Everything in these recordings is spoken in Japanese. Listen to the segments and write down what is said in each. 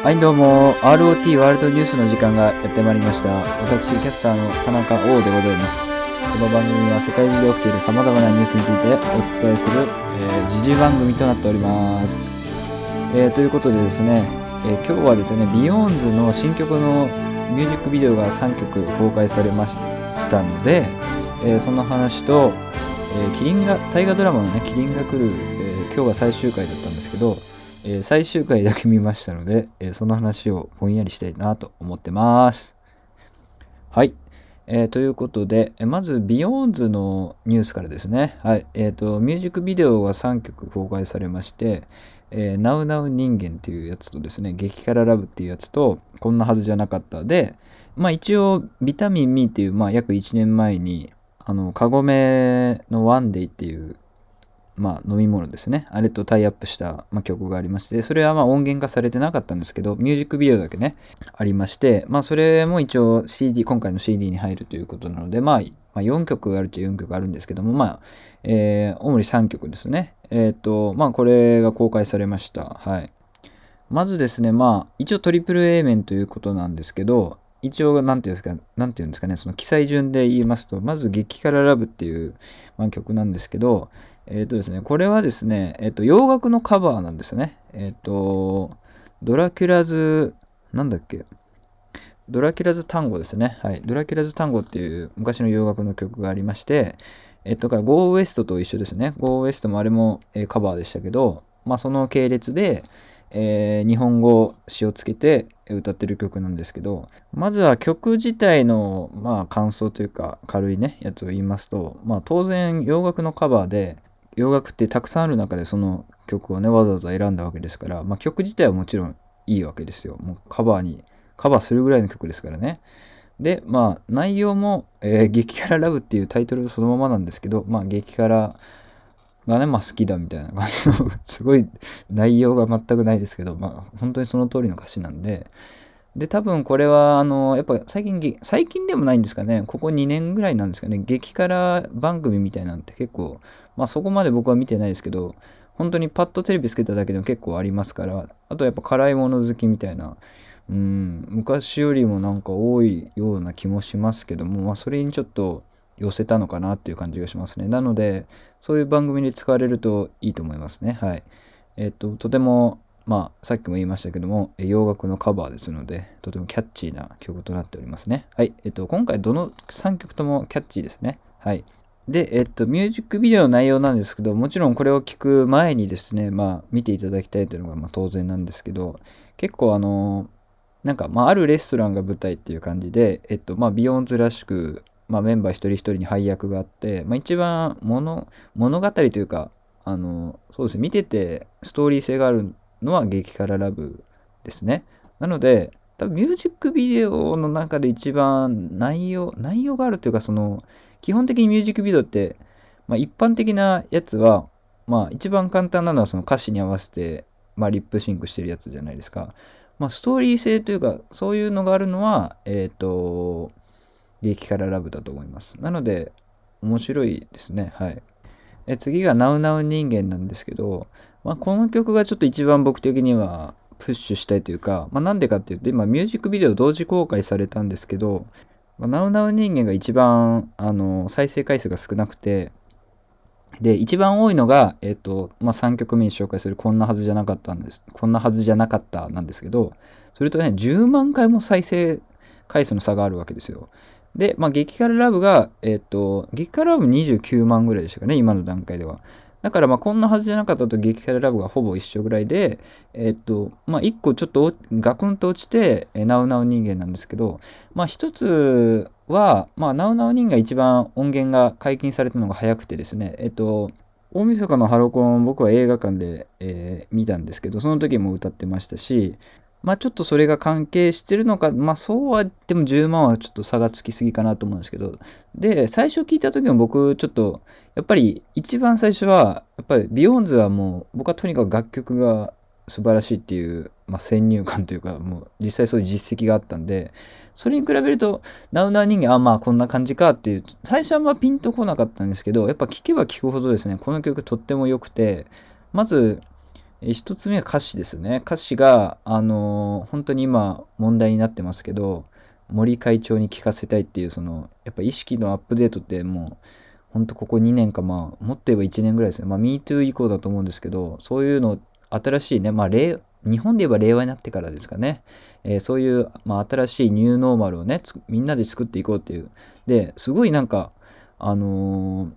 はいどうも。ROT ワールドニュースの時間がやってまいりました。私キャスターの田中王でございます。この番組は世界中で起きている様々なニュースについてお伝えする、えー、時事番組となっております、えー、ということでですね、えー、今日はですねビヨーンズの新曲のミュージックビデオが3曲公開されましたので、えその話と、えキリンが大河ドラマのね麒麟がくる、え今日が最終回だったんですけどえー、最終回だけ見ましたので、えー、その話をぼんやりしたいなと思ってます。はい。えー、ということで、まず、ビヨーンズのニュースからですね。はい。えっ、と、ミュージックビデオが3曲公開されまして、えー、ナウナウ人間っていうやつとですね、激辛ラブっていうやつと、こんなはずじゃなかったで、まあ一応、ビタミンミーっていう、まあ約1年前に、あの、カゴメのワンデイっていうまあ、飲み物ですね。あれとタイアップした、まあ、曲がありまして、それはま音源化されてなかったんですけど、ミュージックビデオだけね、ありまして、まあ、それも一応 CD、今回の CD に入るということなので、まあ、まあ、4曲あるっちゃ4曲あるんですけども、まあ、えー、主に3曲ですね。えっ、ー、と、まあ、これが公開されました。はい。まずですね、まあ、一応トリプル A 面ということなんですけど、一応、なんていうんですか、なんていうんですかね、その記載順で言いますと、まず、激辛ラブっていう、まあ、曲なんですけど、えっ、ー、とですね、これはですね、えっ、ー、と、洋楽のカバーなんですね。えっ、ー、と、ドラキュラズ、なんだっけ、ドラキュラズ単語ですね。はい。ドラキュラズ単語っていう昔の洋楽の曲がありまして、えっと、から Go West と一緒ですね。Go West もあれも、えー、カバーでしたけど、まあその系列で、えー、日本語詞をつけて歌ってる曲なんですけど、まずは曲自体の、まあ、感想というか、軽いね、やつを言いますと、まあ、当然、洋楽のカバーで、洋楽ってたくさんある中でその曲をね、わざわざ選んだわけですから、まあ、曲自体はもちろんいいわけですよ。もうカバーに、カバーするぐらいの曲ですからね。で、まあ、内容も、えー、激辛ラブっていうタイトルそのままなんですけど、まあ、激辛がね、まあ好きだみたいな感じのすごい内容が全くないですけど、まあ本当にその通りの歌詞なんで、で、多分これは、あの、やっぱ最近、最近でもないんですかね、ここ2年ぐらいなんですかね、激辛番組みたいなんて結構、まあそこまで僕は見てないですけど、本当にパッとテレビつけただけでも結構ありますから、あとやっぱ辛いもの好きみたいな、うん、昔よりもなんか多いような気もしますけども、まあそれにちょっと寄せたのかなっていう感じがしますね。なので、そういう番組に使われるといいと思いますね。はい。えっ、と、とても、まあ、さっきも言いましたけども、洋楽のカバーですので、とてもキャッチーな曲となっておりますね。はい。えっ、と、今回どの3曲ともキャッチーですね。はい。で、えっと、ミュージックビデオの内容なんですけど、もちろんこれを聞く前にですね、まあ、見ていただきたいというのが、ま、当然なんですけど、結構あの、なんか、まあ、あるレストランが舞台っていう感じで、えっと、まあ、ビヨンズらしく、まあ、メンバー一人一人に配役があって、まあ、一番物物語というかあのそうですね見ててストーリー性があるのは激辛ラブですねなので多分ミュージックビデオの中で一番内容内容があるというかその基本的にミュージックビデオって、まあ、一般的なやつはまあ一番簡単なのはその歌詞に合わせて、まあ、リップシンクしてるやつじゃないですかまあストーリー性というかそういうのがあるのはえっ、ー、と激辛ラブだと思います。なので、面白いですね。はい。え次がナウナウ人間なんですけど、まあ、この曲がちょっと一番僕的にはプッシュしたいというか、まあ、なんでかっていうと、今ミュージックビデオ同時公開されたんですけど、まあ、ナウナウ人間が一番あの再生回数が少なくて、で、一番多いのが、えっ、ー、と、まあ、3曲目に紹介するこんなはずじゃなかったんです。こんなはずじゃなかったなんですけど、それとね、10万回も再生回数の差があるわけですよ。で、まあ、激辛ラブが、えっ、と、激辛ラブ29万ぐらいでしたかね、今の段階では。だから、まあ、こんなはずじゃなかったと激辛ラブがほぼ一緒ぐらいで、えっ、と、まあ、一個ちょっとガクンと落ちて、えー、ナウナウ人間なんですけど、まあ、一つは、まあ、ナウナウ人間が一番音源が解禁されたのが早くてですね、えっ、と、大晦日のハロコン僕は映画館で、えー、見たんですけど、その時も歌ってましたし、まあちょっとそれが関係してるのか、まあそうは言っても10万はちょっと差がつきすぎかなと思うんですけど、で、最初聞いた時も僕ちょっと、やっぱり一番最初は、やっぱりビヨーンズはもう僕はとにかく楽曲が素晴らしいっていう、まあ、先入観というか、もう実際そういう実績があったんで、それに比べると、ナウナウ人間、あ、まあこんな感じかっていう、最初はまあピンとこなかったんですけど、やっぱ聴けば聴くほどですね、この曲とっても良くて、まず、一つ目は歌詞ですね。歌詞が、あのー本当に今問題になってますけど、森会長に聞かせたいっていう、その、やっぱ意識のアップデートってもう、ほんとここ2年か、まあ、もっと言えば1年ぐらいですね。まあ、MeToo 以降だと思うんですけど、そういうの、新しいね、まあ、日本で言えば令和になってからですかね。えーそういう、まあ、新しいニューノーマルをね、みんなで作っていこうっていう。で、すごいなんか、あのー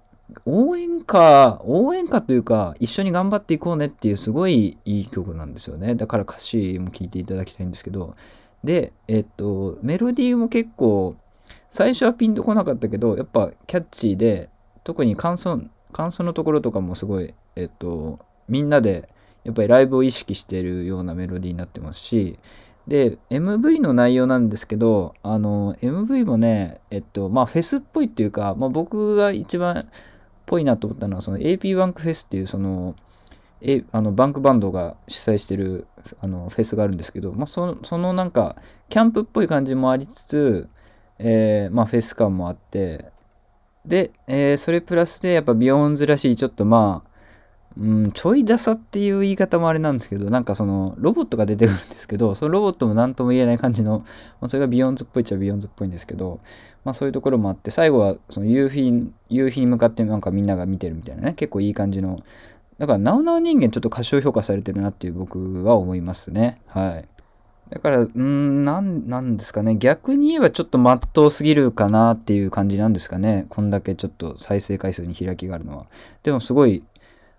応援歌、応援歌というか、一緒に頑張っていこうねっていうすごいいい曲なんですよね。だから歌詞も聴いていただきたいんですけど。で、えっと、メロディーも結構、最初はピンとこなかったけど、やっぱキャッチーで、特に感想、感想のところとかもすごい、えっと、みんなで、やっぱりライブを意識してるようなメロディーになってますし、で、MV の内容なんですけど、あの、MV もね、えっと、まあ、フェスっぽいっていうか、まあ、僕が一番ぽいなと思ったのは、その AP バンクフェスっていう、その、えあのバンクバンドが主催してるあのフェスがあるんですけど、まあ、そそのなんかキャンプっぽい感じもありつつ、えーまあ、フェス感もあってで、えーそれプラスでやっぱビヨーンズらしいちょっとまあ、うん、ちょいダサっていう言い方もあれなんですけどなんかそのロボットが出てくるんですけど そのロボットも何とも言えない感じの、まあ、それがビヨーンズっぽいっちゃビヨーンズっぽいんですけど、まあ、そういうところもあって最後はその夕日夕日に向かってなんかみんなが見てるみたいなね結構いい感じのだから、ナウナウ人間ちょっと過小評価されてるなっていう僕は思いますね。はい。だから、うーん、なん、なんですかね。逆に言えばちょっとまっとうすぎるかなっていう感じなんですかね。こんだけちょっと再生回数に開きがあるのは。でもすごい、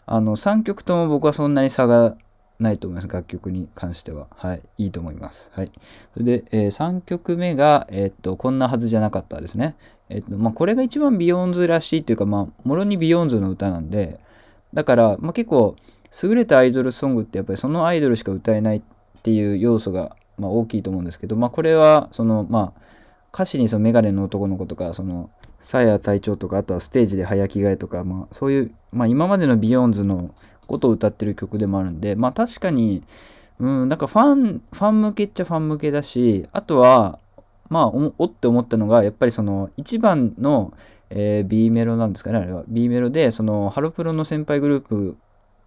あの、3曲とも僕はそんなに差がないと思います。楽曲に関しては。はい。いいと思います。はい。それで、えー3曲目が、えーっと、こんなはずじゃなかったですね。えーっと、まあ、これが一番ビヨンズらしいっていうか、まあ、もろにビヨンズの歌なんで、だから、まあ、結構優れたアイドルソングってやっぱりそのアイドルしか歌えないっていう要素が、まあ、大きいと思うんですけど、まあ、これはそのまあ歌詞にそのメガネの男の子とかそのサヤ隊長とかあとはステージで早着替えとか、まあ、そういう、まあ、今までのビヨンズのことを歌ってる曲でもあるんでまあ確かにうんなんかファンファン向けっちゃファン向けだしあとはまあおおって思ったのがやっぱりその一番のえー B メロなんですかねあれは。B メロでそのハロプロの先輩グループ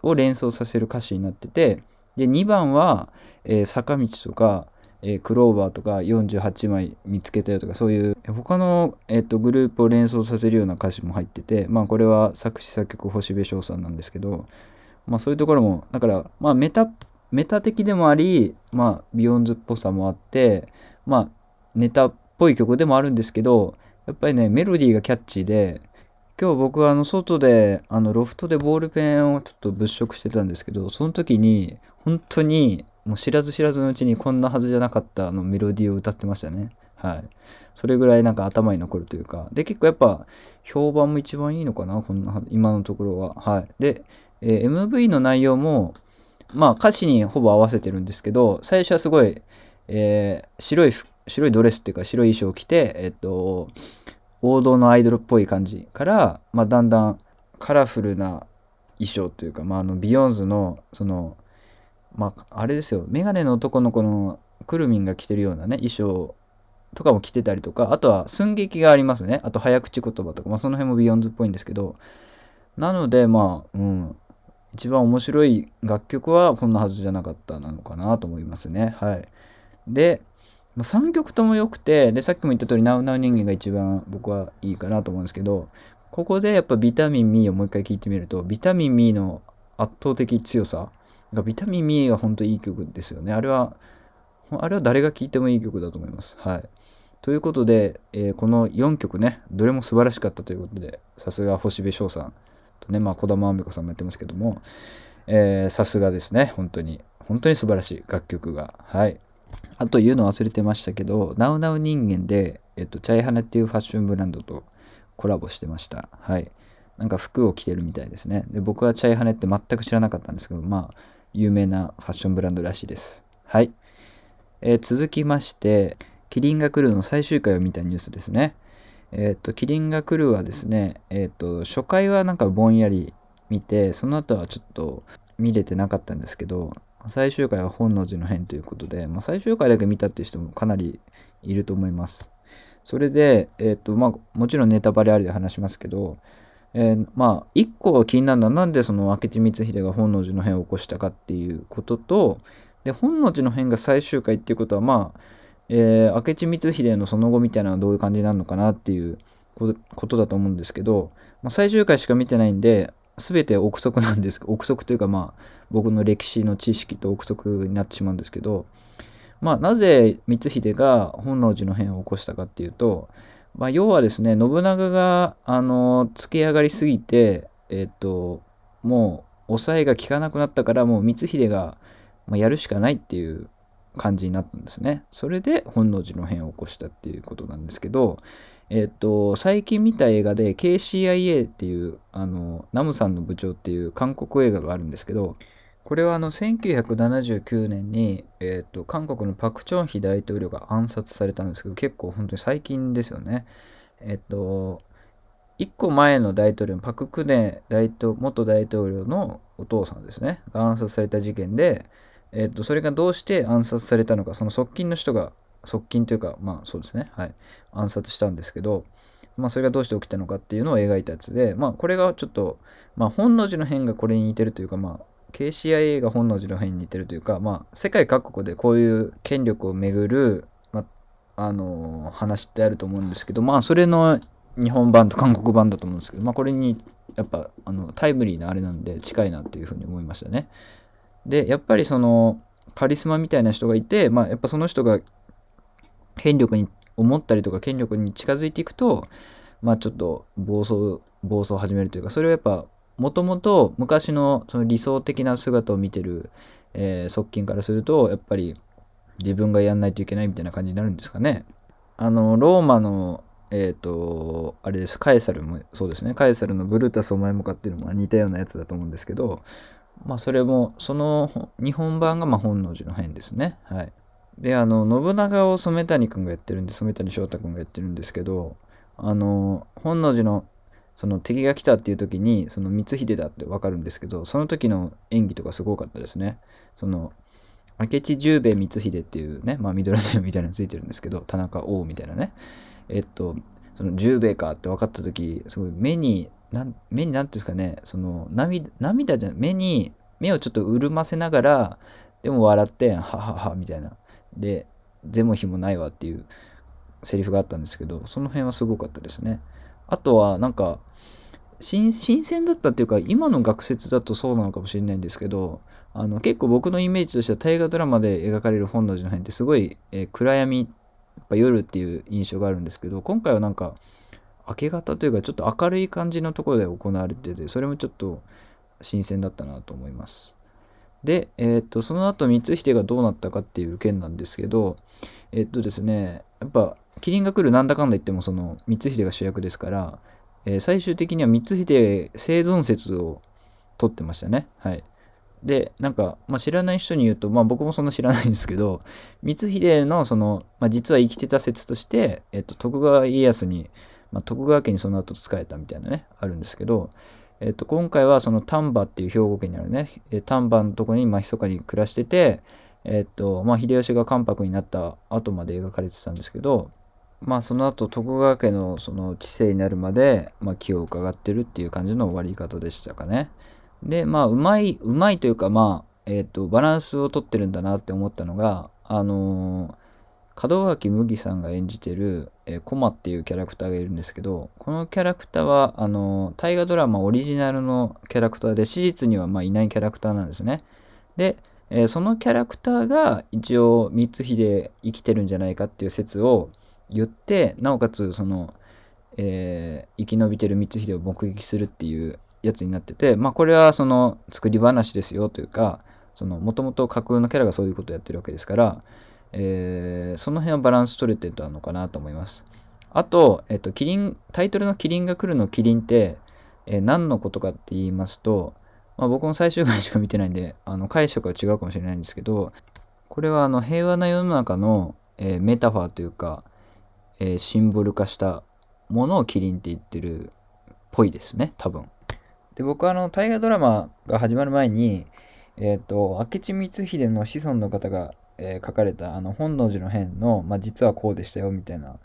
を連想させる歌詞になっててで2番は、えー坂道とか、えクローバーとか48枚見つけたよとかそういう他の、えーとグループを連想させるような歌詞も入っててまあこれは作詞作曲星部ショウさんなんですけどまあそういうところもだからまあメタメタ的でもありまあビヨンズっぽさもあってまあネタっぽい曲でもあるんですけどやっぱりね、メロディーがキャッチーで、今日僕はあの外で、あのロフトでボールペンをちょっと物色してたんですけど、その時に、本当に、もう知らず知らずのうちにこんなはずじゃなかったあのメロディーを歌ってましたね。はい。それぐらいなんか頭に残るというか。で、結構やっぱ、評判も一番いいのかなこんな、今のところは。はい。で、えー MV の内容も、まあ歌詞にほぼ合わせてるんですけど、最初はすごい、えー白い白いドレスっていうか白い衣装を着て、えっと、王道のアイドルっぽい感じから、まあ、だんだんカラフルな衣装というか、まあ、あのビヨンズのそのまああれですよ。メガネの男の子のくるみんが着てるようなね衣装とかも着てたりとかあとは寸劇がありますね。あと早口言葉とか、まあ、その辺もビヨンズっぽいんですけど。なのでまあうん。一番面白い楽曲はこんなはずじゃなかったなのかなと思いますね。はい。でま3曲とも良くて、で、さっきも言った通り、ナウナウ人間が一番僕はいいかなと思うんですけど、ここでやっぱビタミンミーをもう一回聴いてみると、ビタミンミーの圧倒的強さ、ビタミンミーは本当いい曲ですよね。あれは、あれは誰が聴いてもいい曲だと思います。はい。ということで、えーこの4曲ね、どれも素晴らしかったということで、さすが星部翔さんとね、まあ、児玉亜美子さんもやってますけども、えさすがですね、本当に。本当に素晴らしい楽曲が。はい。あと言うの忘れてましたけど、ナウナウ人間で、えっと、チャイハネっていうファッションブランドとコラボしてました。はい。なんか服を着てるみたいですね。で、僕はチャイハネって全く知らなかったんですけど、まあ、有名なファッションブランドらしいです。はい。えー続きまして、キリンが来るの最終回を見たニュースですね。えっ、と、キリンが来るはですね、えっ、と、初回はなんかぼんやり見て、その後はちょっと見れてなかったんですけど、最終回は本能寺の変ということで、まあ、最終回だけ見たっていう人もかなりいると思います。それで、えっ、と、まあ、もちろんネタバレありで話しますけど、えー、まあ一個気になるのはなんでその明智光秀が本能寺の変を起こしたかっていうこととで本能寺の変が最終回っていうことはまあ、えー、明智光秀のその後みたいなのはどういう感じになるのかなっていうことだと思うんですけど、まあ、最終回しか見てないんで全て憶測なんです 憶測というかまあ僕の歴史の知識と憶測になってしまうんですけどまあなぜ光秀が本能寺の変を起こしたかっていうとまあ、要はですね、信長が、あの、つけ上がりすぎて、えっ、と、もう、抑えが効かなくなったから、もう光秀が、ま、やるしかないっていう感じになったんですね。それで本能寺の変を起こしたっていうことなんですけど、えっ、と、最近見た映画で KCIA っていう、あの、ナムさんの部長っていう韓国映画があるんですけど、これはあの1979年に、えーと、韓国のパク・チョンヒ大統領が暗殺されたんですけど結構本当に最近ですよね。えっ、ー、と1個前の大統領パク・クネ大統元大統領のお父さんですねが暗殺された事件で、えっ、ー、とそれがどうして暗殺されたのかその側近の人が側近というかまあそうですねはい暗殺したんですけどまあ、それがどうして起きたのかっていうのを描いたやつで、まあ、これがちょっと、まあ、本能寺の変がこれに似てるというか、まあ、KCIA が本能寺の変に似てるというか、まあ、世界各国でこういう権力をめぐる、まあのー、話ってあると思うんですけど、まあ、それの日本版と韓国版だと思うんですけど、まあ、これにやっぱあのタイムリーなあれなんで近いなっていうふうに思いましたね。で、やっぱりそのカリスマみたいな人がいて、まあ、やっぱその人が権力に思ったりとか権力に近づいていくと、まあちょっと暴走、暴走を始めるというか、それはやっぱもともと昔のその理想的な姿を見てる、えー、側近からすると、やっぱり自分がやんないといけないみたいな感じになるんですかね。あの、ローマの、えっ、ー、と、あれです、カエサルもそうですね、カエサルのブルータスお前もかっていうのも似たようなやつだと思うんですけど、まあそれも、その日本版がまあ本能寺の変ですね。はい。で、あの、信長を染谷くんがやってるんで、染谷翔太くんがやってるんですけど、あの、本能寺のその敵が来たっていう時にその光秀だってわかるんですけどその時の演技とかすごかったですね。その明智十兵衛光秀っていうねまあミドルネームみたいなのついてるんですけど田中王みたいなね。えっとその十兵衛かって分かった時すごい目になん目に何ていうんですかねその涙涙じゃん目に目をちょっと潤ませながらでも笑ってはははみたいな。で是も非もないわっていうセリフがあったんですけどその辺はすごかったですね。あとはなんか新鮮だったっていうか今の学説だとそうなのかもしれないんですけどあの結構僕のイメージとしては大河ドラマで描かれる本能寺の変ってすごい、えー、暗闇やっぱ夜っていう印象があるんですけど今回はなんか明け方というかちょっと明るい感じのところで行われててそれもちょっと新鮮だったなと思います。で、えー、っとその後光秀がどうなったかっていう件なんですけどえー、っとですねやっぱキリンが来るなんだかんだ言ってもその光秀が主役ですから、えー、最終的には光秀生存説を取ってましたね。はい。で、なんか、まあ、知らない人に言うと、まあ僕もそんな知らないんですけど、光秀のその、まあ、実は生きてた説として、えっと、徳川家康に、まあ、徳川家にその後仕えたみたいなね、あるんですけど、えっと、今回はその丹波っていう兵庫県にあるね、丹波のとこに、まあ、密かに暮らしてて、えっと、まあ、秀吉が関白になった後まで描かれてたんですけど、まあその後徳川家のその知性になるまで、まあ、気を伺ってるっていう感じの終わり方でしたかね。でまあうまいうまいというかまあえっ、とバランスをとってるんだなって思ったのがあのー、門脇麦さんが演じてる、えー、コマっていうキャラクターがいるんですけどこのキャラクターはあの、大河ドラマオリジナルのキャラクターで史実にはまあいないキャラクターなんですね。で、えそのキャラクターが一応光秀生きてるんじゃないかっていう説を言ってなおかつその、えー、生き延びてる光秀を目撃するっていうやつになっててまあこれはその作り話ですよというかそのもともと架空のキャラがそういうことをやってるわけですから、えー、その辺はバランス取れてたのかなと思います。あと、えっと、キリン、タイトルのキリンが来るのキリンって、えー、何のことかって言いますと、まあ、僕も最終回しか見てないんで、あの解釈は違うかもしれないんですけど、これはあの平和な世の中の、えー、メタファーというか、え、シンボル化したものをキリンって言ってるっぽいですね、多分。で、僕はあの、大河ドラマが始まる前に、えっ、と、明智光秀の子孫の方が、えー、書かれた、あの、本能寺の変の、まあ、実はこうでしたよ、みたいな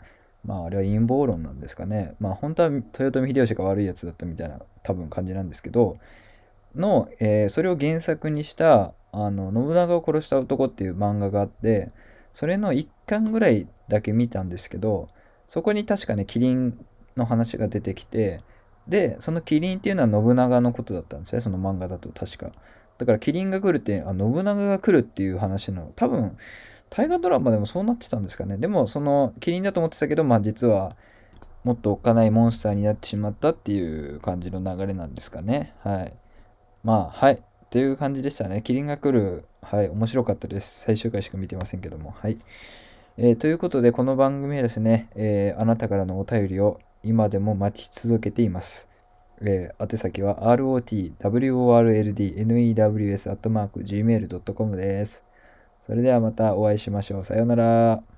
まああれは陰謀論なんですかね。まあ本当は豊臣秀吉が悪いやつだったみたいな多分感じなんですけど、の、えーそれを原作にしたあの信長を殺した男っていう漫画があってそれの1巻ぐらいだけ見たんですけどそこに確かねキリンの話が出てきてでそのキリンっていうのは信長のことだったんですねその漫画だと確かだからキリンが来るってあ信長が来るっていう話の多分大河ドラマでもそうなってたんですかねでもそのキリンだと思ってたけどまあ実はもっとおっかないモンスターになってしまったっていう感じの流れなんですかねはいまあ、はい。っていう感じでしたね。キリンが来る。はい。面白かったです。最終回しか見てませんけども。はい。えーということで、この番組はですね、えーあなたからのお便りを今でも待ち続けています。えー宛先は rotworldnews.gmail.com です。それではまたお会いしましょう。さようなら。